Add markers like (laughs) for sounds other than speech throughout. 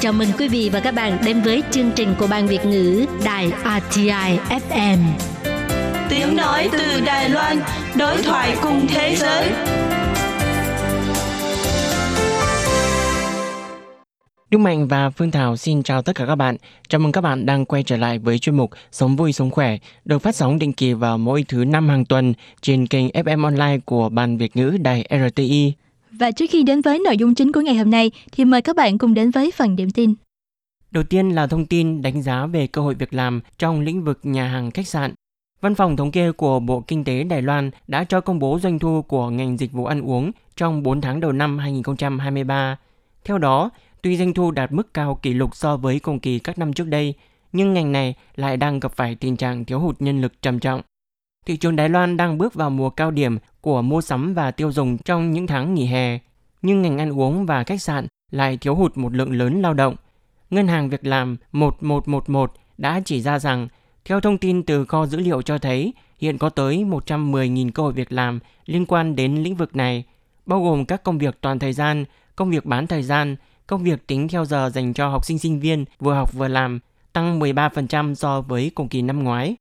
Chào mừng quý vị và các bạn đến với chương trình của Ban Việt ngữ Đài RTI FM. Tiếng nói từ Đài Loan, đối thoại cùng thế giới. Đức Mạnh và Phương Thảo xin chào tất cả các bạn. Chào mừng các bạn đang quay trở lại với chuyên mục Sống vui sống khỏe được phát sóng định kỳ vào mỗi thứ năm hàng tuần trên kênh FM online của Ban Việt ngữ Đài RTI. Và trước khi đến với nội dung chính của ngày hôm nay thì mời các bạn cùng đến với phần điểm tin. Đầu tiên là thông tin đánh giá về cơ hội việc làm trong lĩnh vực nhà hàng khách sạn. Văn phòng thống kê của Bộ Kinh tế Đài Loan đã cho công bố doanh thu của ngành dịch vụ ăn uống trong 4 tháng đầu năm 2023. Theo đó, tuy doanh thu đạt mức cao kỷ lục so với cùng kỳ các năm trước đây, nhưng ngành này lại đang gặp phải tình trạng thiếu hụt nhân lực trầm trọng. Thị trường Đài Loan đang bước vào mùa cao điểm của mua sắm và tiêu dùng trong những tháng nghỉ hè, nhưng ngành ăn uống và khách sạn lại thiếu hụt một lượng lớn lao động. Ngân hàng Việc làm 1111 đã chỉ ra rằng, theo thông tin từ kho dữ liệu cho thấy, hiện có tới 110.000 cơ hội việc làm liên quan đến lĩnh vực này, bao gồm các công việc toàn thời gian, công việc bán thời gian, công việc tính theo giờ dành cho học sinh sinh viên vừa học vừa làm, tăng 13% so với cùng kỳ năm ngoái.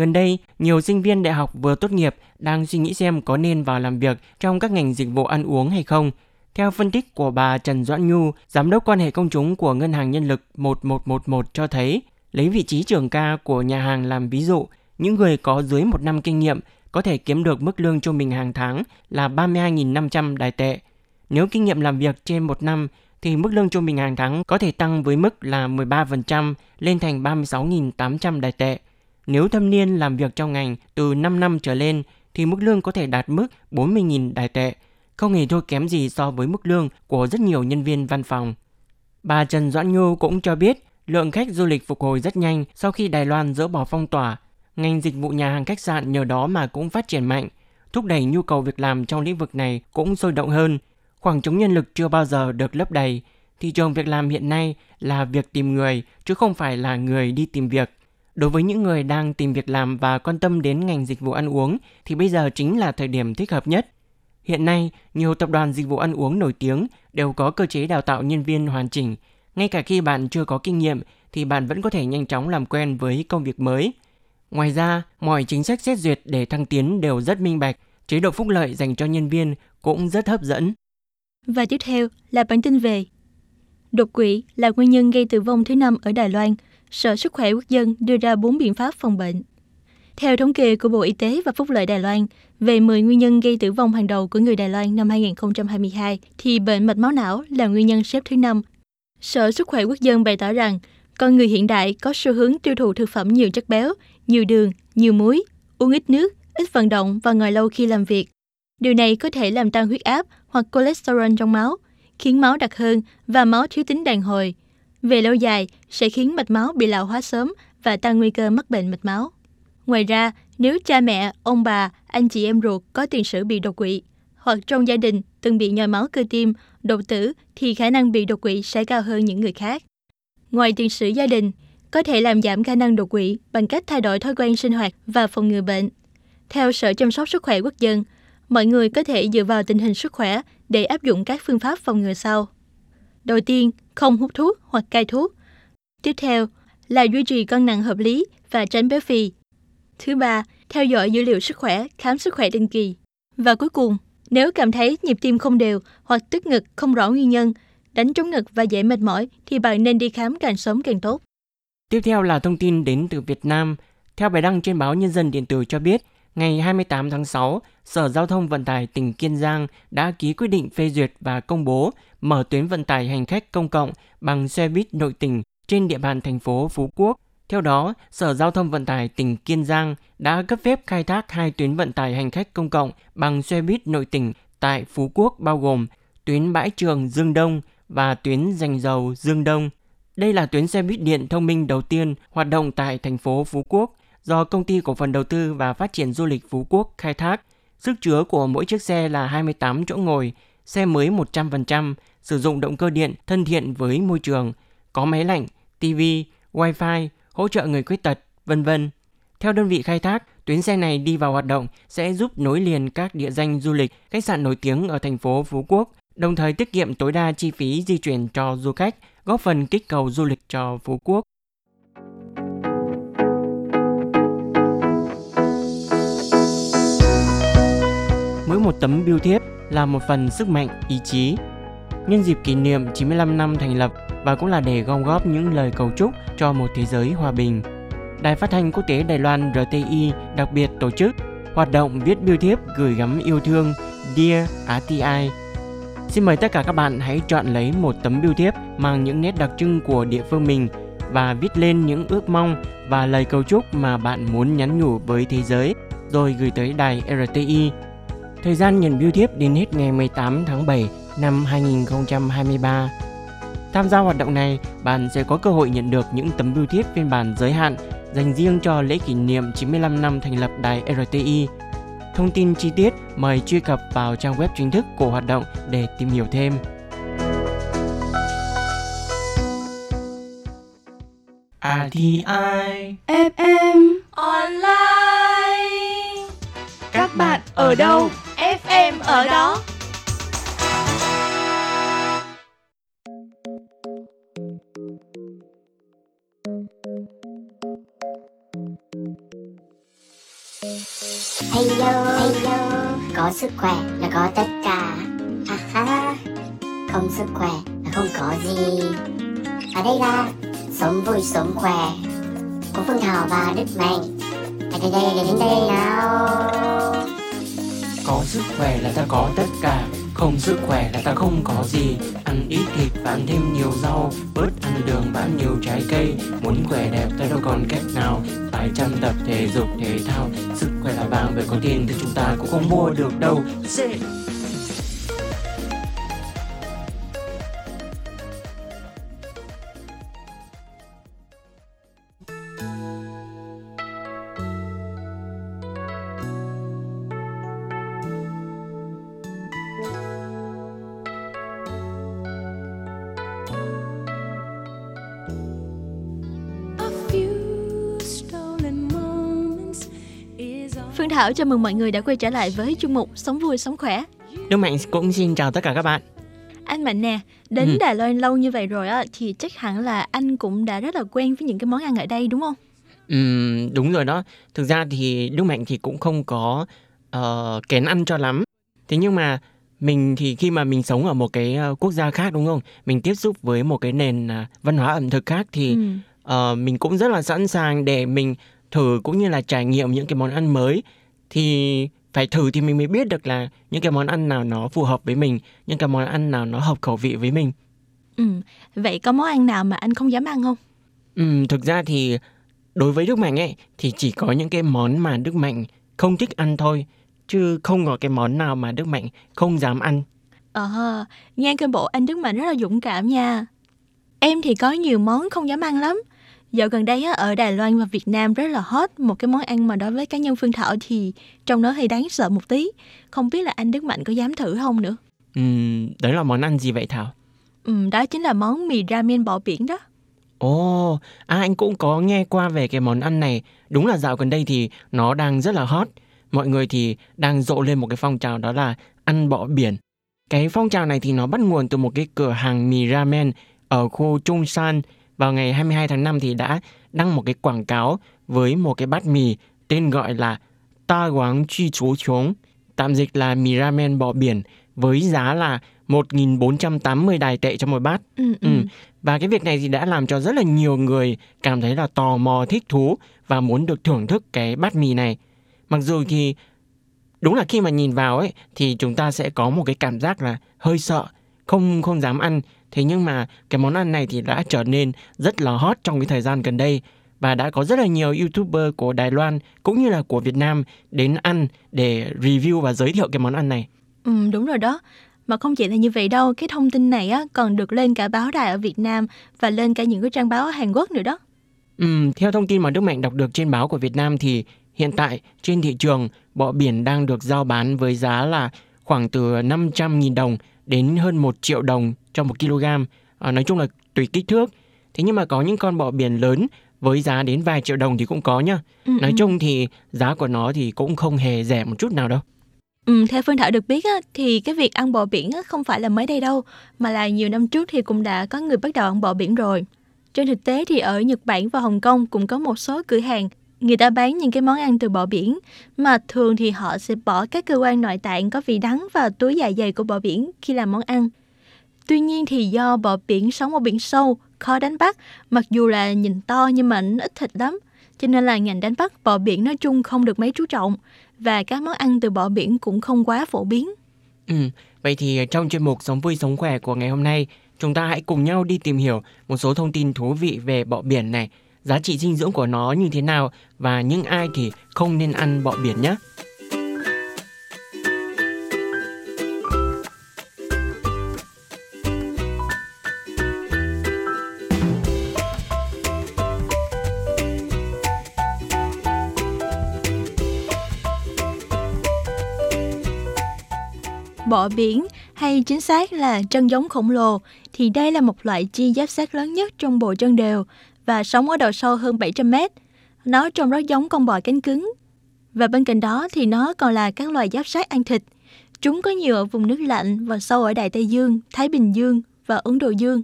Gần đây, nhiều sinh viên đại học vừa tốt nghiệp đang suy nghĩ xem có nên vào làm việc trong các ngành dịch vụ ăn uống hay không. Theo phân tích của bà Trần Doãn Nhu, giám đốc quan hệ công chúng của Ngân hàng Nhân lực 1111 cho thấy, lấy vị trí trưởng ca của nhà hàng làm ví dụ, những người có dưới một năm kinh nghiệm có thể kiếm được mức lương trung bình hàng tháng là 32.500 đài tệ. Nếu kinh nghiệm làm việc trên một năm thì mức lương trung bình hàng tháng có thể tăng với mức là 13% lên thành 36.800 đài tệ. Nếu thâm niên làm việc trong ngành từ 5 năm trở lên thì mức lương có thể đạt mức 40.000 đài tệ, không hề thua kém gì so với mức lương của rất nhiều nhân viên văn phòng. Bà Trần Doãn Nhu cũng cho biết lượng khách du lịch phục hồi rất nhanh sau khi Đài Loan dỡ bỏ phong tỏa. Ngành dịch vụ nhà hàng khách sạn nhờ đó mà cũng phát triển mạnh, thúc đẩy nhu cầu việc làm trong lĩnh vực này cũng sôi động hơn. Khoảng trống nhân lực chưa bao giờ được lấp đầy. Thị trường việc làm hiện nay là việc tìm người chứ không phải là người đi tìm việc. Đối với những người đang tìm việc làm và quan tâm đến ngành dịch vụ ăn uống thì bây giờ chính là thời điểm thích hợp nhất. Hiện nay, nhiều tập đoàn dịch vụ ăn uống nổi tiếng đều có cơ chế đào tạo nhân viên hoàn chỉnh. Ngay cả khi bạn chưa có kinh nghiệm thì bạn vẫn có thể nhanh chóng làm quen với công việc mới. Ngoài ra, mọi chính sách xét duyệt để thăng tiến đều rất minh bạch, chế độ phúc lợi dành cho nhân viên cũng rất hấp dẫn. Và tiếp theo là bản tin về Đột quỵ là nguyên nhân gây tử vong thứ năm ở Đài Loan – Sở Sức khỏe Quốc dân đưa ra 4 biện pháp phòng bệnh. Theo thống kê của Bộ Y tế và Phúc lợi Đài Loan về 10 nguyên nhân gây tử vong hàng đầu của người Đài Loan năm 2022, thì bệnh mạch máu não là nguyên nhân xếp thứ năm. Sở Sức khỏe Quốc dân bày tỏ rằng, con người hiện đại có xu hướng tiêu thụ thực phẩm nhiều chất béo, nhiều đường, nhiều muối, uống ít nước, ít vận động và ngồi lâu khi làm việc. Điều này có thể làm tăng huyết áp hoặc cholesterol trong máu, khiến máu đặc hơn và máu thiếu tính đàn hồi, về lâu dài sẽ khiến mạch máu bị lão hóa sớm và tăng nguy cơ mắc bệnh mạch máu. Ngoài ra, nếu cha mẹ, ông bà, anh chị em ruột có tiền sử bị đột quỵ, hoặc trong gia đình từng bị nhồi máu cơ tim, đột tử thì khả năng bị đột quỵ sẽ cao hơn những người khác. Ngoài tiền sử gia đình, có thể làm giảm khả năng đột quỵ bằng cách thay đổi thói quen sinh hoạt và phòng ngừa bệnh. Theo Sở Chăm sóc Sức khỏe Quốc dân, mọi người có thể dựa vào tình hình sức khỏe để áp dụng các phương pháp phòng ngừa sau. Đầu tiên, không hút thuốc hoặc cai thuốc. Tiếp theo là duy trì cân nặng hợp lý và tránh béo phì. Thứ ba, theo dõi dữ liệu sức khỏe, khám sức khỏe định kỳ. Và cuối cùng, nếu cảm thấy nhịp tim không đều hoặc tức ngực không rõ nguyên nhân, đánh trống ngực và dễ mệt mỏi thì bạn nên đi khám càng sớm càng tốt. Tiếp theo là thông tin đến từ Việt Nam. Theo bài đăng trên báo Nhân dân Điện tử cho biết, ngày 28 tháng 6, Sở Giao thông Vận tải tỉnh Kiên Giang đã ký quyết định phê duyệt và công bố mở tuyến vận tải hành khách công cộng bằng xe buýt nội tỉnh trên địa bàn thành phố Phú Quốc. Theo đó, Sở Giao thông Vận tải tỉnh Kiên Giang đã cấp phép khai thác hai tuyến vận tải hành khách công cộng bằng xe buýt nội tỉnh tại Phú Quốc bao gồm tuyến bãi trường Dương Đông và tuyến dành dầu Dương Đông. Đây là tuyến xe buýt điện thông minh đầu tiên hoạt động tại thành phố Phú Quốc do Công ty Cổ phần Đầu tư và Phát triển Du lịch Phú Quốc khai thác. Sức chứa của mỗi chiếc xe là 28 chỗ ngồi, xe mới 100%, sử dụng động cơ điện thân thiện với môi trường, có máy lạnh, TV, Wi-Fi, hỗ trợ người khuyết tật, vân vân. Theo đơn vị khai thác, tuyến xe này đi vào hoạt động sẽ giúp nối liền các địa danh du lịch, khách sạn nổi tiếng ở thành phố Phú Quốc đồng thời tiết kiệm tối đa chi phí di chuyển cho du khách, góp phần kích cầu du lịch cho Phú Quốc. Một tấm bưu thiếp là một phần sức mạnh, ý chí. Nhân dịp kỷ niệm 95 năm thành lập và cũng là để gom góp những lời cầu chúc cho một thế giới hòa bình. Đài Phát thanh Quốc tế Đài Loan RTI đặc biệt tổ chức hoạt động viết bưu thiếp gửi gắm yêu thương Dear RTI. Xin mời tất cả các bạn hãy chọn lấy một tấm bưu thiếp mang những nét đặc trưng của địa phương mình và viết lên những ước mong và lời cầu chúc mà bạn muốn nhắn nhủ với thế giới rồi gửi tới đài RTI. Thời gian nhận bưu thiếp đến hết ngày 18 tháng 7 năm 2023. Tham gia hoạt động này, bạn sẽ có cơ hội nhận được những tấm bưu thiếp phiên bản giới hạn dành riêng cho lễ kỷ niệm 95 năm thành lập đài RTI. Thông tin chi tiết mời truy cập vào trang web chính thức của hoạt động để tìm hiểu thêm. RTI FM Online Các bạn ở đâu? Em ở đó Hello, hello, có sức khỏe là có tất cả. Ha ha, không sức khỏe là không có gì. Ở đây là sống vui sống khỏe của Phương Thảo và Đức Mạnh. Hãy đến đây, đến đây nào. Có sức khỏe là ta có tất cả. Không sức khỏe là ta không có gì. Ăn ít thịt và ăn thêm nhiều rau. Bớt ăn đường và ăn nhiều trái cây. Muốn khỏe đẹp ta đâu còn cách nào. Phải chăm tập thể dục, thể thao. Sức khỏe là vàng, vậy có tiền thì chúng ta cũng không mua được đâu. Dễ. Thảo chào mừng mọi người đã quay trở lại với chương mục Sống vui sống khỏe. Đức Mạnh cũng xin chào tất cả các bạn Anh Mạnh nè, đến Ừ. Đài Loan lâu như vậy rồi á thì chắc hẳn là anh cũng đã rất là quen với những cái món ăn ở đây đúng không? Ừm, đúng rồi đó. Thực ra thì Đức Mạnh thì cũng không có uh, kén ăn cho lắm. Thế nhưng mà mình thì khi mà mình sống ở một cái ờ, quốc gia khác đúng không? Mình tiếp xúc với một cái nền à, văn hóa ẩm thực khác thì Ừ. ờ, mình cũng rất là sẵn sàng để mình thử cũng như là trải nghiệm những cái món ăn mới. Thì phải thử thì mình mới biết được là những cái món ăn nào nó phù hợp với mình, những cái món ăn nào nó hợp khẩu vị với mình. Ừ. Vậy có món ăn nào mà anh không dám ăn không? Ừm, thực ra thì đối với Đức Mạnh ấy thì chỉ có những cái món mà Đức Mạnh không thích ăn thôi chứ không có cái món nào mà Đức Mạnh không dám ăn. Ờ, nghe cái bộ anh Đức Mạnh rất là dũng cảm nha. Em thì có nhiều món không dám ăn lắm. Dạo gần đây á, ở Đài Loan và Việt Nam rất là hot một cái món ăn mà đối với cá nhân Phương Thảo thì trong nó hơi đáng sợ một tí. Không biết là anh Đức Mạnh có dám thử không nữa. Ừm, đấy là món ăn gì vậy Thảo? Ừ, đó chính là món mì ramen bò biển đó. Ồ, à anh cũng có nghe qua về cái món ăn này. Đúng là dạo gần đây thì nó đang rất là hot. Mọi người thì đang rộ lên một cái phong trào đó là ăn bọ biển. Cái phong trào này thì nó bắt nguồn từ một cái cửa hàng mì ramen ở khu Trung San vào ngày 22 tháng 5 thì đã đăng một cái quảng cáo với một cái bát mì tên gọi là Ta Quáng Chi Chú Chống, tạm dịch là mì ramen bò biển với giá là 1.480 đài tệ cho một bát. Ừ, ừ. Ừ. Và cái việc này thì đã làm cho rất là nhiều người cảm thấy là tò mò, thích thú và muốn được thưởng thức cái bát mì này. Mặc dù thì đúng là khi mà nhìn vào ấy thì chúng ta sẽ có một cái cảm giác là hơi sợ, không không dám ăn. Thế nhưng mà cái món ăn này thì đã trở nên rất là hot trong cái thời gian gần đây và đã có rất là nhiều YouTuber của Đài Loan cũng như là của Việt Nam đến ăn để review và giới thiệu cái món ăn này. Ừ, đúng rồi đó. Mà không chỉ là như vậy đâu, cái thông tin này á còn được lên cả báo đài ở Việt Nam và lên cả những cái trang báo ở Hàn Quốc nữa đó. Ừm, theo thông tin mà Đức Mạnh đọc được trên báo của Việt Nam thì hiện tại trên thị trường bọ biển đang được giao bán với giá là khoảng từ 500.000 đồng đến hơn 1 triệu đồng cho 1 kg. À, nói chung là tùy kích thước. Thế nhưng mà có những con bọ biển lớn với giá đến vài triệu đồng thì cũng có nhá. Ừ, Nói ừ. chung thì giá của nó thì cũng không hề rẻ một chút nào đâu. Ừ, theo Phương Thảo được biết á, thì cái việc ăn bò biển á, không phải là mới đây đâu, mà là nhiều năm trước thì cũng đã có người bắt đầu ăn bò biển rồi. Trên thực tế thì ở Nhật Bản và Hồng Kông cũng có một số cửa hàng người ta bán những cái món ăn từ bò biển mà thường thì họ sẽ bỏ các cơ quan nội tạng có vị đắng vào túi dạ dày của bò biển khi làm món ăn. Tuy nhiên thì do bọ biển sống ở biển sâu, khó đánh bắt, mặc dù là nhìn to nhưng mà nó ít thịt lắm, cho nên là ngành đánh bắt bọ biển nói chung không được mấy chú trọng và các món ăn từ bọ biển cũng không quá phổ biến. Ừ, vậy thì trong chuyên mục Sống vui sống khỏe của ngày hôm nay, chúng ta hãy cùng nhau đi tìm hiểu một số thông tin thú vị về bọ biển này, giá trị dinh dưỡng của nó như thế nào và những ai thì không nên ăn bọ biển nhé. Bọ biển hay chính xác là chân giống khổng lồ thì đây là một loại chi giáp xác lớn nhất trong bộ chân đều và sống ở độ sâu hơn 700 mét. Nó trông rất giống con bò cánh cứng. Và bên cạnh đó thì nó còn là các loài giáp sát ăn thịt. Chúng có nhiều ở vùng nước lạnh và sâu ở Đại Tây Dương, Thái Bình Dương và Ấn Độ Dương.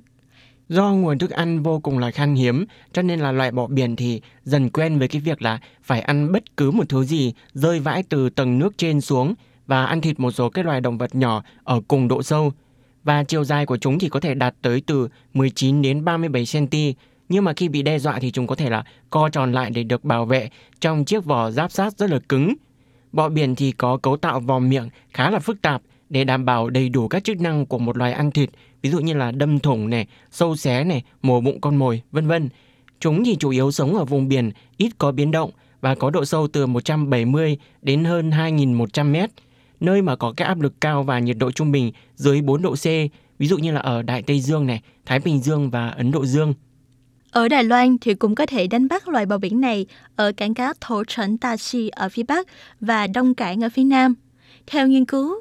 Do nguồn thức ăn vô cùng là khan hiếm, cho nên là loại bọ biển thì dần quen với cái việc là phải ăn bất cứ một thứ gì rơi vãi từ tầng nước trên xuống và ăn thịt một số các loài động vật nhỏ ở cùng độ sâu. Và chiều dài của chúng thì có thể đạt tới từ 19 đến 37 cm, nhưng mà khi bị đe dọa thì chúng có thể là co tròn lại để được bảo vệ trong chiếc vỏ giáp sát rất là cứng. Bọ biển thì có cấu tạo vòm miệng khá là phức tạp để đảm bảo đầy đủ các chức năng của một loài ăn thịt, ví dụ như là đâm thủng này, sâu xé này, mổ bụng con mồi, vân vân. Chúng thì chủ yếu sống ở vùng biển ít có biến động và có độ sâu từ 170 đến hơn 2.100 mét, nơi mà có cái áp lực cao và nhiệt độ trung bình dưới 4 độ C, ví dụ như là ở Đại Tây Dương này, Thái Bình Dương và Ấn Độ Dương. Ở Đài Loan thì cũng có thể đánh bắt loài bò biển này ở cảng cá Thổ Trấn Ta ở phía Bắc và Đông Cảng ở phía Nam. Theo nghiên cứu,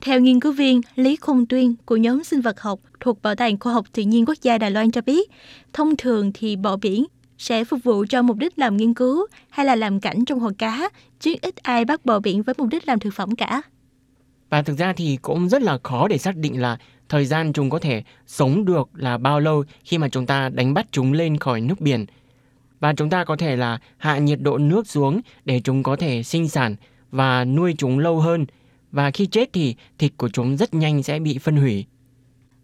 theo nghiên cứu viên Lý Khung Tuyên của nhóm sinh vật học thuộc Bảo tàng Khoa học Tự nhiên Quốc gia Đài Loan cho biết, thông thường thì bọ biển sẽ phục vụ cho mục đích làm nghiên cứu hay là làm cảnh trong hồ cá, chứ ít ai bắt bò biển với mục đích làm thực phẩm cả. Và thực ra thì cũng rất là khó để xác định là thời gian chúng có thể sống được là bao lâu khi mà chúng ta đánh bắt chúng lên khỏi nước biển. Và chúng ta có thể là hạ nhiệt độ nước xuống để chúng có thể sinh sản và nuôi chúng lâu hơn. Và khi chết thì thịt của chúng rất nhanh sẽ bị phân hủy.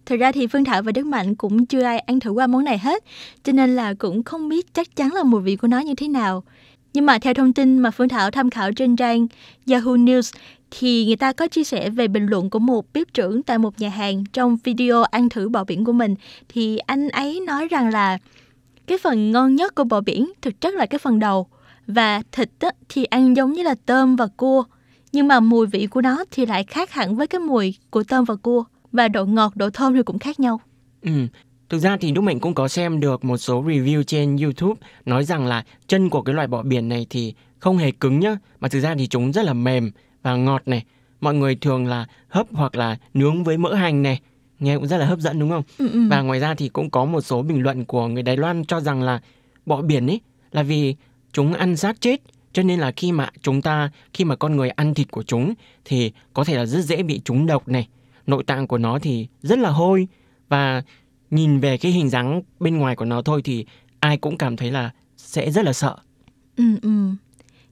Thực ra thì Phương Thảo và Đức Mạnh cũng chưa ai ăn thử qua món này hết, cho nên là cũng không biết chắc chắn là mùi vị của nó như thế nào. Nhưng mà theo thông tin mà Phương Thảo tham khảo trên trang Yahoo News thì người ta có chia sẻ về bình luận của một bếp trưởng tại một nhà hàng trong video ăn thử bò biển của mình thì anh ấy nói rằng là cái phần ngon nhất của bò biển thực chất là cái phần đầu và thịt á, thì ăn giống như là tôm và cua nhưng mà mùi vị của nó thì lại khác hẳn với cái mùi của tôm và cua và độ ngọt độ thơm thì cũng khác nhau. Ừ, Thực ra thì Đức Mạnh cũng có xem được một số review trên YouTube nói rằng là chân của cái loài bọ biển này thì không hề cứng nhá, mà thực ra thì chúng rất là mềm và ngọt này. Mọi người thường là hấp hoặc là nướng với mỡ hành này. Nghe cũng rất là hấp dẫn đúng không? Ừ, ừ. Và ngoài ra thì cũng có một số bình luận của người Đài Loan cho rằng là bọ biển ấy là vì chúng ăn xác chết cho nên là khi mà chúng ta khi mà con người ăn thịt của chúng thì có thể là rất dễ bị trúng độc này. Nội tạng của nó thì rất là hôi và nhìn về cái hình dáng bên ngoài của nó thôi thì ai cũng cảm thấy là sẽ rất là sợ. Ừ, ừ.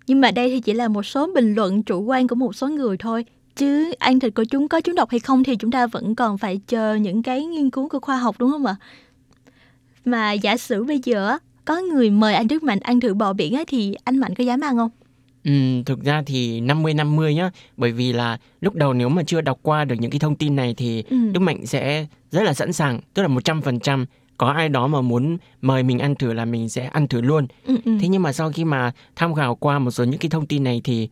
Nhưng mà đây thì chỉ là một số bình luận chủ quan của một số người thôi. Chứ ăn thịt của chúng có chúng độc hay không thì chúng ta vẫn còn phải chờ những cái nghiên cứu của khoa học đúng không ạ? Mà giả sử bây giờ có người mời anh Đức Mạnh ăn thử bò biển ấy thì anh Mạnh có dám ăn không? Ừ, thực ra thì 50-50 nhá Bởi vì là lúc đầu nếu mà chưa đọc qua được những cái thông tin này Thì ừ. Đức Mạnh sẽ rất là sẵn sàng Tức là 100% có ai đó mà muốn mời mình ăn thử là mình sẽ ăn thử luôn. Ừ, ừ. Thế nhưng mà sau khi mà tham khảo qua một số những cái thông tin này thì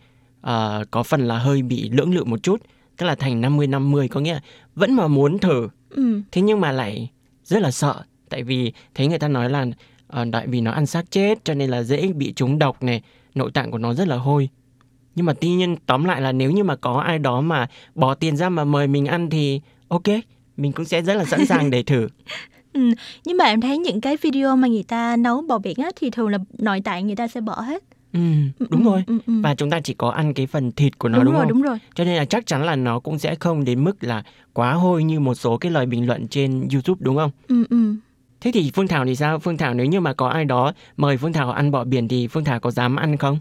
uh, có phần là hơi bị lưỡng lự một chút, tức là thành 50 50 có nghĩa là vẫn mà muốn thử. Ừ. Thế nhưng mà lại rất là sợ tại vì thấy người ta nói là uh, tại vì nó ăn xác chết cho nên là dễ bị trúng độc này, nội tạng của nó rất là hôi. Nhưng mà tuy nhiên tóm lại là nếu như mà có ai đó mà bỏ tiền ra mà mời mình ăn thì ok, mình cũng sẽ rất là sẵn sàng để thử. (laughs) Ừ, nhưng mà em thấy những cái video mà người ta nấu bò biển á thì thường là nội tạng người ta sẽ bỏ hết. Ừ, đúng ừ, rồi. ừ, ừ. Và chúng ta chỉ có ăn cái phần thịt của nó đúng, đúng, rồi không? đúng rồi Cho nên là chắc chắn là nó cũng sẽ không đến mức là quá hôi như một số cái lời bình luận trên YouTube đúng không? ừ, ừ. Thế thì Phương Thảo thì sao? Phương Thảo nếu như mà có ai đó mời Phương Thảo ăn bọ biển thì Phương Thảo có dám ăn không?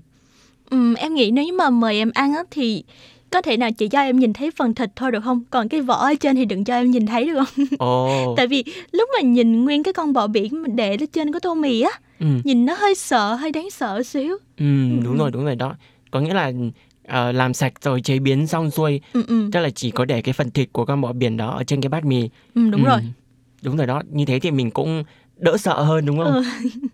Ừ, em nghĩ nếu như mà mời em ăn á thì có thể nào chỉ cho em nhìn thấy phần thịt thôi được không? Còn cái vỏ ở trên thì đừng cho em nhìn thấy được không? Ồ, (laughs) Tại vì lúc mà nhìn nguyên cái con bọ biển mà để lên trên cái tô mì á, ừ, nhìn nó hơi sợ, hơi đáng sợ xíu. ừ, đúng rồi, đúng rồi đó. Có nghĩa là ờ, làm sạch rồi chế biến xong xuôi, Ừ, ừ, tức là chỉ có để cái phần thịt của con bọ biển đó ở trên cái bát mì. ừ đúng Ừ, rồi. Đúng rồi đó, như thế thì mình cũng đỡ sợ hơn đúng không? Ừ. (laughs)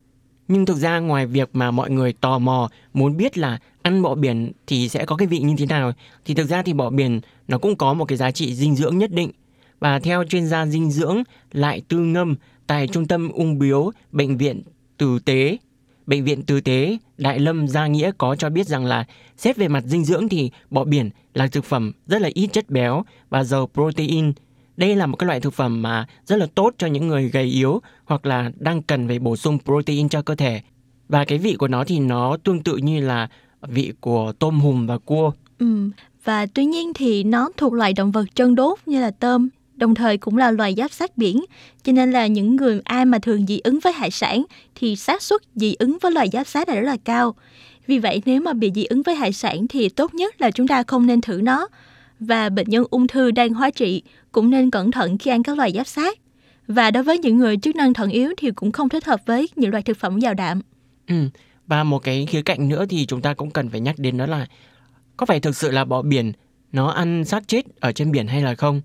Nhưng thực ra ngoài việc mà mọi người tò mò muốn biết là ăn bọ biển thì sẽ có cái vị như thế nào thì thực ra thì bọ biển nó cũng có một cái giá trị dinh dưỡng nhất định. Và theo chuyên gia dinh dưỡng Lại Tư Ngâm tại Trung tâm Ung Biếu Bệnh viện Tử Tế Bệnh viện Tử Tế Đại Lâm Gia Nghĩa có cho biết rằng là xét về mặt dinh dưỡng thì bọ biển là thực phẩm rất là ít chất béo và giàu protein. Đây là một cái loại thực phẩm mà rất là tốt cho những người gầy yếu hoặc là đang cần phải bổ sung protein cho cơ thể. Và cái vị của nó thì nó tương tự như là vị của tôm hùm và cua. Ừ. Và tuy nhiên thì nó thuộc loại động vật chân đốt như là tôm, đồng thời cũng là loài giáp sát biển. Cho nên là những người ai mà thường dị ứng với hải sản thì xác suất dị ứng với loài giáp sát này rất là cao. Vì vậy nếu mà bị dị ứng với hải sản thì tốt nhất là chúng ta không nên thử nó. Và bệnh nhân ung thư đang hóa trị cũng nên cẩn thận khi ăn các loài giáp sát. Và đối với những người chức năng thận yếu thì cũng không thích hợp với những loại thực phẩm giàu đạm. Ừ. Và một cái khía cạnh nữa thì chúng ta cũng cần phải nhắc đến đó là có phải thực sự là bọ biển nó ăn xác chết ở trên biển hay là không?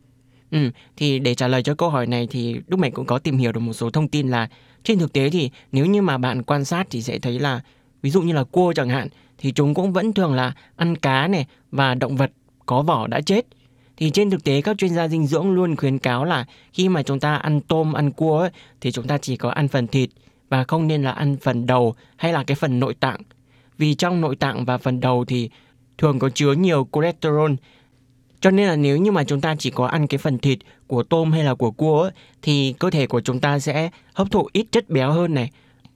Ừ, thì để trả lời cho câu hỏi này thì đúc Mạnh cũng có tìm hiểu được một số thông tin là trên thực tế thì nếu như mà bạn quan sát thì sẽ thấy là ví dụ như là cua chẳng hạn thì chúng cũng vẫn thường là ăn cá này và động vật có vỏ đã chết. Thì trên thực tế các chuyên gia dinh dưỡng luôn khuyến cáo là khi mà chúng ta ăn tôm, ăn cua ấy, thì chúng ta chỉ có ăn phần thịt và không nên là ăn phần đầu hay là cái phần nội tạng. Vì trong nội tạng và phần đầu thì thường có chứa nhiều cholesterol. Cho nên là nếu như mà chúng ta chỉ có ăn cái phần thịt của tôm hay là của cua ấy, thì cơ thể của chúng ta sẽ hấp thụ ít chất béo hơn này,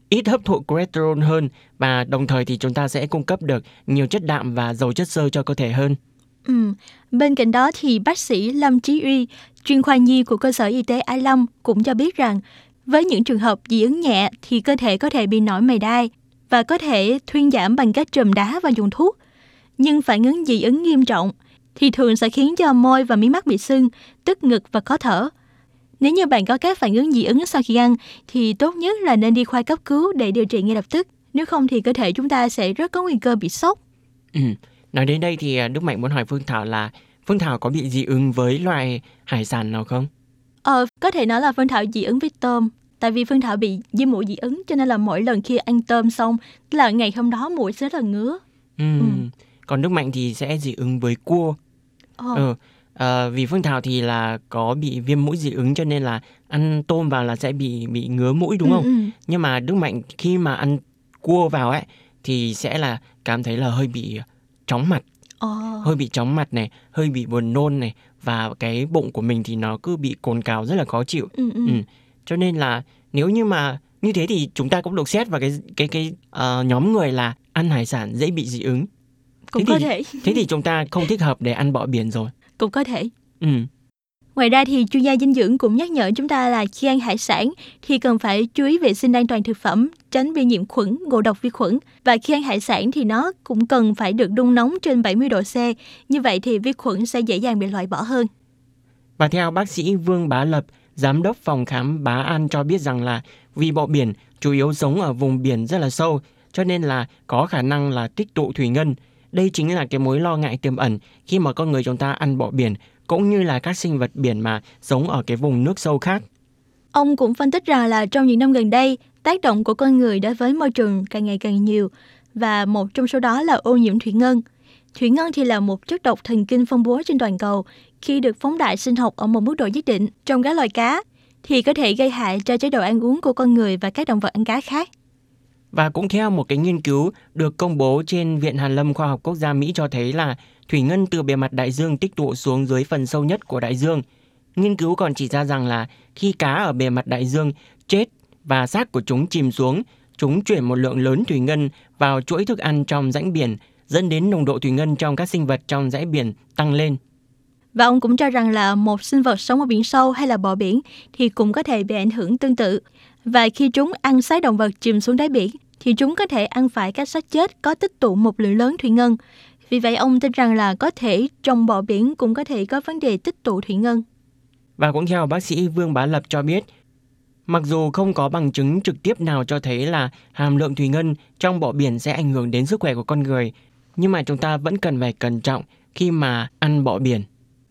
ít hấp thụ cholesterol hơn và đồng thời thì chúng ta sẽ cung cấp được nhiều chất đạm và dầu chất xơ cho cơ thể hơn. Ừ. Bên cạnh đó thì bác sĩ Lâm Chí Uy, chuyên khoa nhi của cơ sở y tế Ái Lâm cũng cho biết rằng với những trường hợp dị ứng nhẹ thì cơ thể có thể bị nổi mề đai và có thể thuyên giảm bằng cách trùm đá và dùng thuốc. Nhưng phản ứng dị ứng nghiêm trọng thì thường sẽ khiến cho môi và mí mắt bị sưng, tức ngực và khó thở. Nếu như bạn có các phản ứng dị ứng sau khi ăn thì tốt nhất là nên đi khoa cấp cứu để điều trị ngay lập tức. Nếu không thì cơ thể chúng ta sẽ rất có nguy cơ bị sốc. Ừ. Ừ. Nói đến đây thì à, Đức Mạnh muốn hỏi Phương Thảo là Phương Thảo có bị dị ứng với loài hải sản nào không? Ờ, có thể nói là Phương Thảo dị ứng với tôm. Tại vì Phương Thảo bị viêm mũi dị ứng cho nên là mỗi lần khi ăn tôm xong là ngày hôm đó mũi sẽ rất là ngứa. Ừ. Còn Đức Mạnh thì sẽ dị ứng với cua. Ờ, Ừ. Ờ, vì Phương Thảo thì là có bị viêm mũi dị ứng cho nên là ăn tôm vào là sẽ bị bị ngứa mũi đúng ừ, không? ừ. Nhưng mà Đức Mạnh khi mà ăn cua vào ấy thì sẽ là cảm thấy là hơi bị chóng mặt, Ờ, hơi bị chóng mặt này, hơi bị buồn nôn này và cái bụng của mình thì nó cứ bị cồn cào rất là khó chịu. ừ, ừ. Ừ. Cho nên là nếu như mà như thế thì chúng ta cũng được xét vào cái cái cái ờ, nhóm người là ăn hải sản dễ bị dị ứng. Cũng thế có thì- thể, Thế thì chúng ta không thích hợp để ăn bọ biển rồi. cũng có thể. Ừ. Ngoài ra thì chuyên gia dinh dưỡng cũng nhắc nhở chúng ta là khi ăn hải sản thì cần phải chú ý vệ sinh an toàn thực phẩm, tránh bị nhiễm khuẩn, ngộ độc vi khuẩn. Và khi ăn hải sản thì nó cũng cần phải được đun nóng trên 70 độ C. Như vậy thì vi khuẩn sẽ dễ dàng bị loại bỏ hơn. Và theo bác sĩ Vương Bá Lập, giám đốc phòng khám Bá An cho biết rằng là vì bọ biển chủ yếu sống ở vùng biển rất là sâu, cho nên là có khả năng là tích tụ thủy ngân. Đây chính là cái mối lo ngại tiềm ẩn khi mà con người chúng ta ăn bọ biển, cũng như là các sinh vật biển mà sống ở cái vùng nước sâu khác. Ông cũng phân tích rằng là trong những năm gần đây, tác động của con người đối với môi trường càng ngày càng nhiều và một trong số đó là ô nhiễm thủy ngân. Thủy ngân thì là một chất độc thần kinh phân bố trên toàn cầu. Khi được phóng đại sinh học ở một mức độ nhất định trong các loài cá thì có thể gây hại cho chế độ ăn uống của con người và các động vật ăn cá khác. Và cũng theo một cái nghiên cứu được công bố trên Viện Hàn lâm Khoa học Quốc gia Mỹ cho thấy là thủy ngân từ bề mặt đại dương tích tụ xuống dưới phần sâu nhất của đại dương. Nghiên cứu còn chỉ ra rằng là khi cá ở bề mặt đại dương chết và xác của chúng chìm xuống, chúng chuyển một lượng lớn thủy ngân vào chuỗi thức ăn trong rãnh biển, dẫn đến nồng độ thủy ngân trong các sinh vật trong rãnh biển tăng lên. Và ông cũng cho rằng là một sinh vật sống ở biển sâu hay là bọ biển thì cũng có thể bị ảnh hưởng tương tự. Và khi chúng ăn xác động vật chìm xuống đáy biển thì chúng có thể ăn phải các xác chết có tích tụ một lượng lớn thủy ngân. Vì vậy ông tin rằng là có thể trong bọ biển cũng có thể có vấn đề tích tụ thủy ngân. Và cũng theo bác sĩ Vương Bá Lập cho biết, mặc dù không có bằng chứng trực tiếp nào cho thấy là hàm lượng thủy ngân trong bọ biển sẽ ảnh hưởng đến sức khỏe của con người, nhưng mà chúng ta vẫn cần phải cẩn trọng khi mà ăn bọ biển.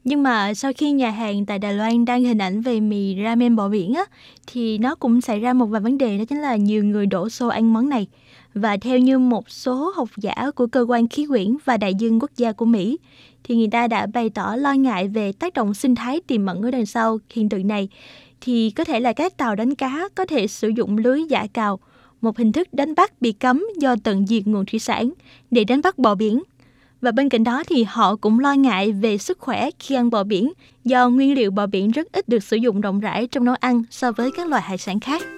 Nhưng mà sau khi nhà hàng tại Đài Loan đăng hình ảnh về mì ramen bò biển á, thì nó cũng xảy ra một vài vấn đề đó chính là nhiều người đổ xô ăn món này. Và theo như một số học giả của cơ quan khí quyển và đại dương quốc gia của Mỹ, thì người ta đã bày tỏ lo ngại về tác động sinh thái tiềm ẩn ở đằng sau hiện tượng này. Thì có thể là các tàu đánh cá có thể sử dụng lưới giả cào, một hình thức đánh bắt bị cấm do tận diệt nguồn thủy sản để đánh bắt bò biển và bên cạnh đó thì họ cũng lo ngại về sức khỏe khi ăn bò biển do nguyên liệu bò biển rất ít được sử dụng rộng rãi trong nấu ăn so với các loại hải sản khác.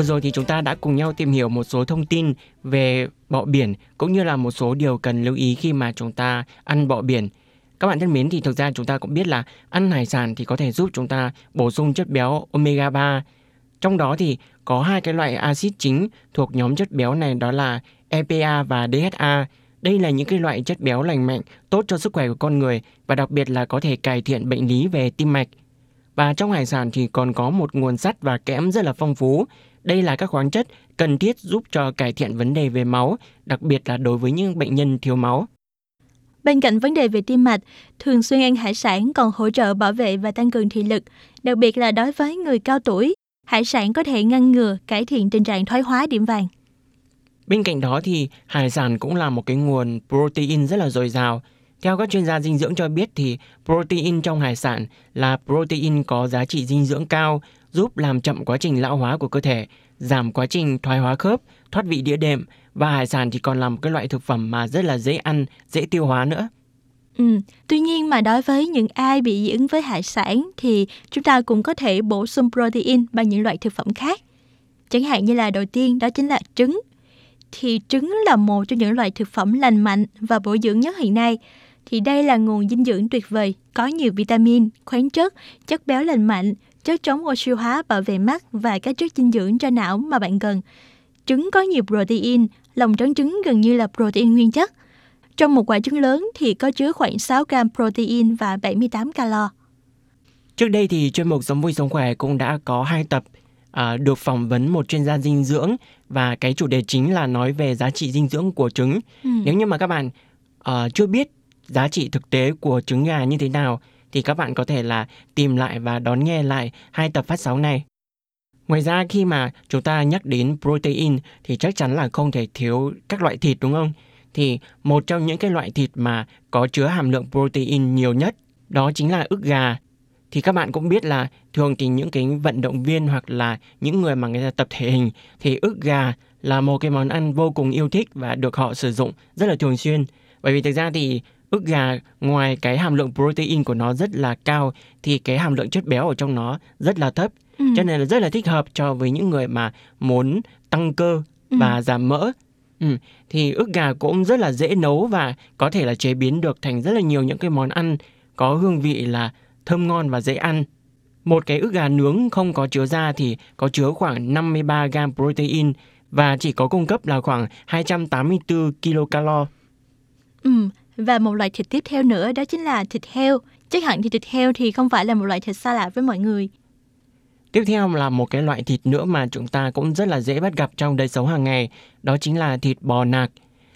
Vừa rồi thì chúng ta đã cùng nhau tìm hiểu một số thông tin về bọ biển cũng như là một số điều cần lưu ý khi mà chúng ta ăn bọ biển. Các bạn thân mến thì thực ra chúng ta cũng biết là ăn hải sản thì có thể giúp chúng ta bổ sung chất béo omega 3. Trong đó thì có hai cái loại axit chính thuộc nhóm chất béo này đó là EPA và DHA. Đây là những cái loại chất béo lành mạnh, tốt cho sức khỏe của con người và đặc biệt là có thể cải thiện bệnh lý về tim mạch. Và trong hải sản thì còn có một nguồn sắt và kẽm rất là phong phú đây là các khoáng chất cần thiết giúp cho cải thiện vấn đề về máu, đặc biệt là đối với những bệnh nhân thiếu máu. Bên cạnh vấn đề về tim mạch, thường xuyên ăn hải sản còn hỗ trợ bảo vệ và tăng cường thị lực, đặc biệt là đối với người cao tuổi. Hải sản có thể ngăn ngừa, cải thiện tình trạng thoái hóa điểm vàng. Bên cạnh đó thì hải sản cũng là một cái nguồn protein rất là dồi dào. Theo các chuyên gia dinh dưỡng cho biết thì protein trong hải sản là protein có giá trị dinh dưỡng cao, giúp làm chậm quá trình lão hóa của cơ thể, giảm quá trình thoái hóa khớp, thoát vị đĩa đệm và hải sản thì còn là một cái loại thực phẩm mà rất là dễ ăn, dễ tiêu hóa nữa. Ừ, tuy nhiên mà đối với những ai bị dị ứng với hải sản thì chúng ta cũng có thể bổ sung protein bằng những loại thực phẩm khác. Chẳng hạn như là đầu tiên đó chính là trứng. Thì trứng là một trong những loại thực phẩm lành mạnh và bổ dưỡng nhất hiện nay. Thì đây là nguồn dinh dưỡng tuyệt vời, có nhiều vitamin, khoáng chất, chất béo lành mạnh, chất chống oxy hóa bảo vệ mắt và các chất dinh dưỡng cho não mà bạn cần. Trứng có nhiều protein, lòng trắng trứng gần như là protein nguyên chất. Trong một quả trứng lớn thì có chứa khoảng 6 gram protein và 78 calo. Trước đây thì chuyên mục Sống vui sống khỏe cũng đã có hai tập à, được phỏng vấn một chuyên gia dinh dưỡng và cái chủ đề chính là nói về giá trị dinh dưỡng của trứng. Ừ. Nếu như mà các bạn uh, chưa biết giá trị thực tế của trứng gà như thế nào thì các bạn có thể là tìm lại và đón nghe lại hai tập phát sóng này. Ngoài ra, khi mà chúng ta nhắc đến protein thì chắc chắn là không thể thiếu các loại thịt, đúng không? Thì một trong những cái loại thịt mà có chứa hàm lượng protein nhiều nhất đó chính là ức gà. Thì các bạn cũng biết là thường thì những cái vận động viên hoặc là những người mà người ta tập thể hình thì ức gà là một cái món ăn vô cùng yêu thích và được họ sử dụng rất là thường xuyên. Bởi vì thực ra thì ức gà ngoài cái hàm lượng protein của nó rất là cao thì cái hàm lượng chất béo ở trong nó rất là thấp ừ. cho nên là rất là thích hợp cho với những người mà muốn tăng cơ ừ. và ừ. giảm mỡ ừ. thì ức gà cũng rất là dễ nấu và có thể là chế biến được thành rất là nhiều những cái món ăn có hương vị là thơm ngon và dễ ăn một cái ức gà nướng không có chứa da thì có chứa khoảng 53 gram protein và chỉ có cung cấp là khoảng 284 kilocalo. Ừ, và một loại thịt tiếp theo nữa đó chính là thịt heo. Chắc hẳn thì thịt heo thì không phải là một loại thịt xa lạ với mọi người. Tiếp theo là một cái loại thịt nữa mà chúng ta cũng rất là dễ bắt gặp trong đời sống hàng ngày, đó chính là thịt bò nạc.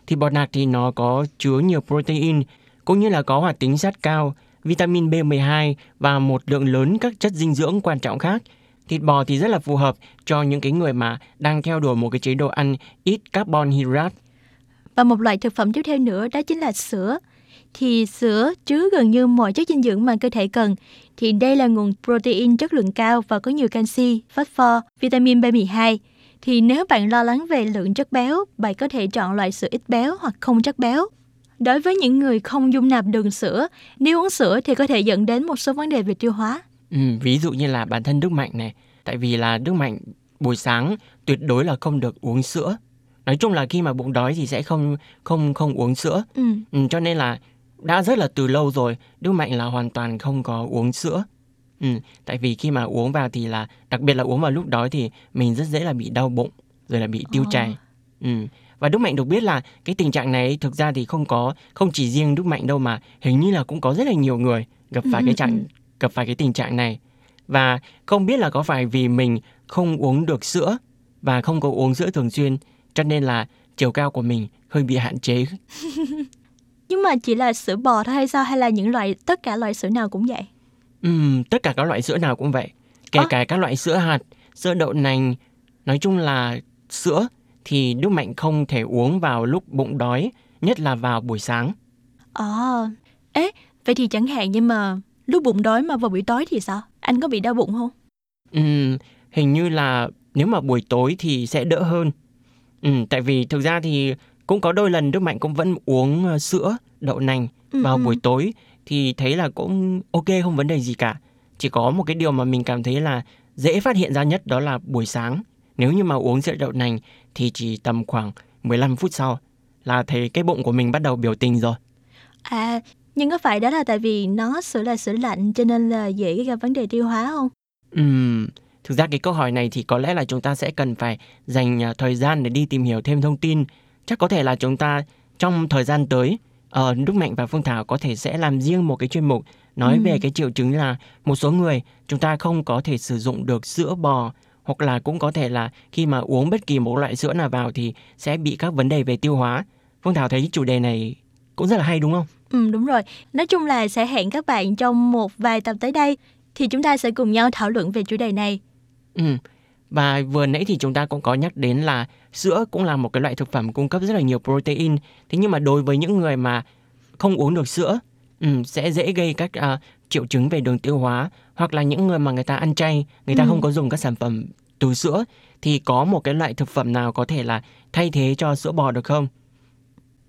Thịt bò nạc thì nó có chứa nhiều protein, cũng như là có hoạt tính sắt cao, vitamin B12 và một lượng lớn các chất dinh dưỡng quan trọng khác. Thịt bò thì rất là phù hợp cho những cái người mà đang theo đuổi một cái chế độ ăn ít carbon hydrate và một loại thực phẩm tiếp theo nữa đó chính là sữa. thì sữa chứa gần như mọi chất dinh dưỡng mà cơ thể cần. Thì đây là nguồn protein chất lượng cao và có nhiều canxi, phosphor, vitamin B12. Thì nếu bạn lo lắng về lượng chất béo, bạn có thể chọn loại sữa ít béo hoặc không chất béo. Đối với những người không dung nạp đường sữa, nếu uống sữa thì có thể dẫn đến một số vấn đề về tiêu hóa. Ừ, ví dụ như là bản thân Đức Mạnh này, tại vì là Đức Mạnh buổi sáng tuyệt đối là không được uống sữa. Nói chung là khi mà bụng đói thì sẽ không không không uống sữa. Ừ. Ừ, cho nên là đã rất là từ lâu rồi Đức Mạnh là hoàn toàn không có uống sữa. Ừ, tại vì khi mà uống vào thì là đặc biệt là uống vào lúc đói thì mình rất dễ là bị đau bụng rồi là bị tiêu Ồ. chảy. Ừ. Và Đức Mạnh được biết là cái tình trạng này thực ra thì không có không chỉ riêng Đức Mạnh đâu mà hình như là cũng có rất là nhiều người gặp phải Ừ, cái ừ, trạng ừ. gặp phải cái tình trạng này. Và không biết là có phải vì mình không uống được sữa và không có uống sữa thường xuyên cho nên là chiều cao của mình hơi bị hạn chế. (laughs) Nhưng mà chỉ là sữa bò thôi hay sao hay là những loại tất cả loại sữa nào cũng vậy? Ừm, tất cả các loại sữa nào cũng vậy. Kể Ơ? cả các loại sữa hạt, sữa đậu nành, nói chung là sữa thì Đức Mạnh không thể uống vào lúc bụng đói, nhất là vào buổi sáng. Ờ, ế, vậy thì chẳng hạn nhưng mà lúc bụng đói mà vào buổi tối thì sao? Anh có bị đau bụng không? Ừm, hình như là nếu mà buổi tối thì sẽ đỡ hơn. Ừm, tại vì thực ra thì cũng có đôi lần Đức Mạnh cũng vẫn uống ờ, sữa đậu nành Ừ, vào ừ. buổi tối thì thấy là cũng ok không vấn đề gì cả. Chỉ có một cái điều mà mình cảm thấy là dễ phát hiện ra nhất đó là buổi sáng. Nếu như mà uống sữa đậu nành thì chỉ tầm khoảng 15 phút sau là thấy cái bụng của mình bắt đầu biểu tình rồi. À, nhưng có phải đó là tại vì nó sữa là sữa lạnh cho nên là dễ gặp vấn đề tiêu hóa không? Ừm, thực ra cái câu hỏi này thì có lẽ là chúng ta sẽ cần phải dành à, thời gian để đi tìm hiểu thêm thông tin. Chắc có thể là chúng ta trong thời gian tới, ờ, Đức Mạnh và Phương Thảo có thể sẽ làm riêng một cái chuyên mục nói Ừ. về cái triệu chứng là một số người chúng ta không có thể sử dụng được sữa bò hoặc là cũng có thể là khi mà uống bất kỳ một loại sữa nào vào thì sẽ bị các vấn đề về tiêu hóa. Phương Thảo thấy chủ đề này cũng rất là hay đúng không? Ừ, đúng rồi. Nói chung là sẽ hẹn các bạn trong một vài tập tới đây thì chúng ta sẽ cùng nhau thảo luận về chủ đề này. Ừ. Và vừa nãy thì chúng ta cũng có nhắc đến là sữa cũng là một cái loại thực phẩm cung cấp rất là nhiều protein. Thế nhưng mà đối với những người mà không uống được sữa ừ, sẽ dễ gây các à, triệu chứng về đường tiêu hóa hoặc là những người mà người ta ăn chay, người ta Ừ. không có dùng các sản phẩm từ sữa thì có một cái loại thực phẩm nào có thể là thay thế cho sữa bò được không?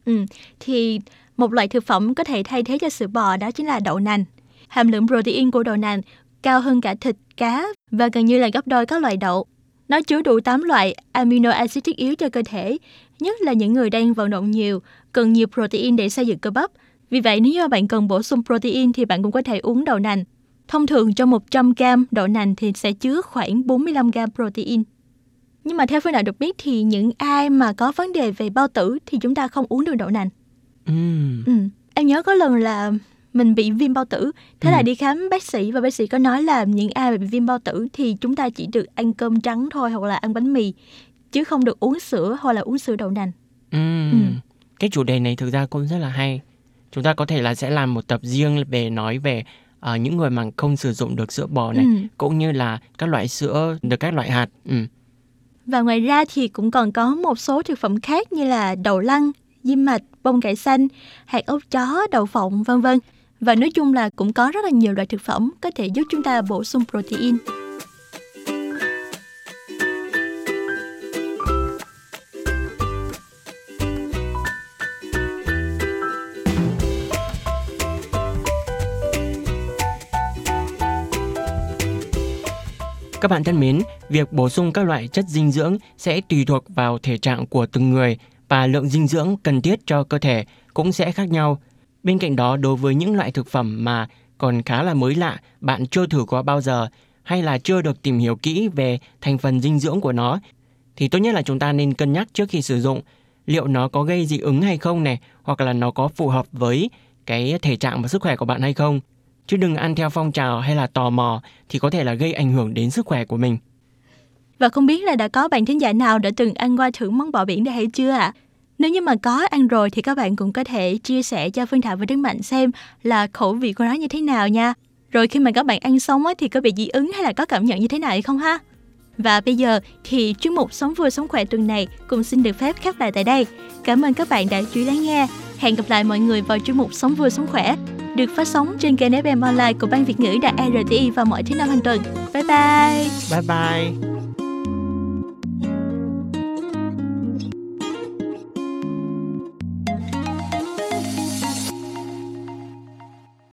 Ừ, thì một loại thực phẩm có thể thay thế cho sữa bò đó chính là đậu nành. Hàm lượng protein của đậu nành cao hơn cả thịt, cá và gần như là gấp đôi các loại đậu. Nó chứa đủ 8 loại amino acid thiết yếu cho cơ thể, nhất là những người đang vận động nhiều, cần nhiều protein để xây dựng cơ bắp. Vì vậy nếu như bạn cần bổ sung protein thì bạn cũng có thể uống đậu nành. Thông thường trong 100 gram đậu nành thì sẽ chứa khoảng 45 gram protein. Nhưng mà theo phương nào được biết thì những ai mà có vấn đề về bao tử thì chúng ta không uống được đậu nành. Ừm, Ừ. Em nhớ có lần là mình bị viêm bao tử, thế là Ừ. đi khám bác sĩ và bác sĩ có nói là những ai bị viêm bao tử thì chúng ta chỉ được ăn cơm trắng thôi hoặc là ăn bánh mì chứ không được uống sữa hoặc là uống sữa đậu nành. ừm. Ừ. Cái chủ đề này thực ra cũng rất là hay. Chúng ta có thể là sẽ làm một tập riêng về nói về ờ, những người mà không sử dụng được sữa bò này Ừ. cũng như là các loại sữa được các loại hạt. Ừ. Và ngoài ra thì cũng còn có một số thực phẩm khác như là đậu lăng, diêm mạch, bông cải xanh, hạt ốc chó, đậu phộng vân vân. Và nói chung là cũng có rất là nhiều loại thực phẩm có thể giúp chúng ta bổ sung protein. Các bạn thân mến, việc bổ sung các loại chất dinh dưỡng sẽ tùy thuộc vào thể trạng của từng người và lượng dinh dưỡng cần thiết cho cơ thể cũng sẽ khác nhau. Bên cạnh đó, đối với những loại thực phẩm mà còn khá là mới lạ, bạn chưa thử qua bao giờ hay là chưa được tìm hiểu kỹ về thành phần dinh dưỡng của nó thì tốt nhất là chúng ta nên cân nhắc trước khi sử dụng liệu nó có gây dị ứng hay không này hoặc là nó có phù hợp với cái thể trạng và sức khỏe của bạn hay không chứ đừng ăn theo phong trào hay là tò mò thì có thể là gây ảnh hưởng đến sức khỏe của mình. Và không biết là đã có bạn thính giả nào đã từng ăn qua thử món bò biển đây hay chưa ạ? Nếu như mà có ăn rồi thì các bạn cũng có thể chia sẻ cho Phương Thảo và Đức Mạnh xem là khẩu vị của nó như thế nào nha. Rồi khi mà các bạn ăn xong ấy thì có bị dị ứng hay là có cảm nhận như thế nào hay không ha? Và bây giờ thì chuyên mục Sống vừa sống khỏe tuần này cũng xin được phép khép lại tại đây. Cảm ơn các bạn đã chú ý lắng nghe. Hẹn gặp lại mọi người vào chuyên mục Sống vừa sống khỏe, được phát sóng trên kênh FM Online của Ban Việt ngữ Đài RTI vào mỗi thứ năm hàng tuần. Bye bye! Bye bye!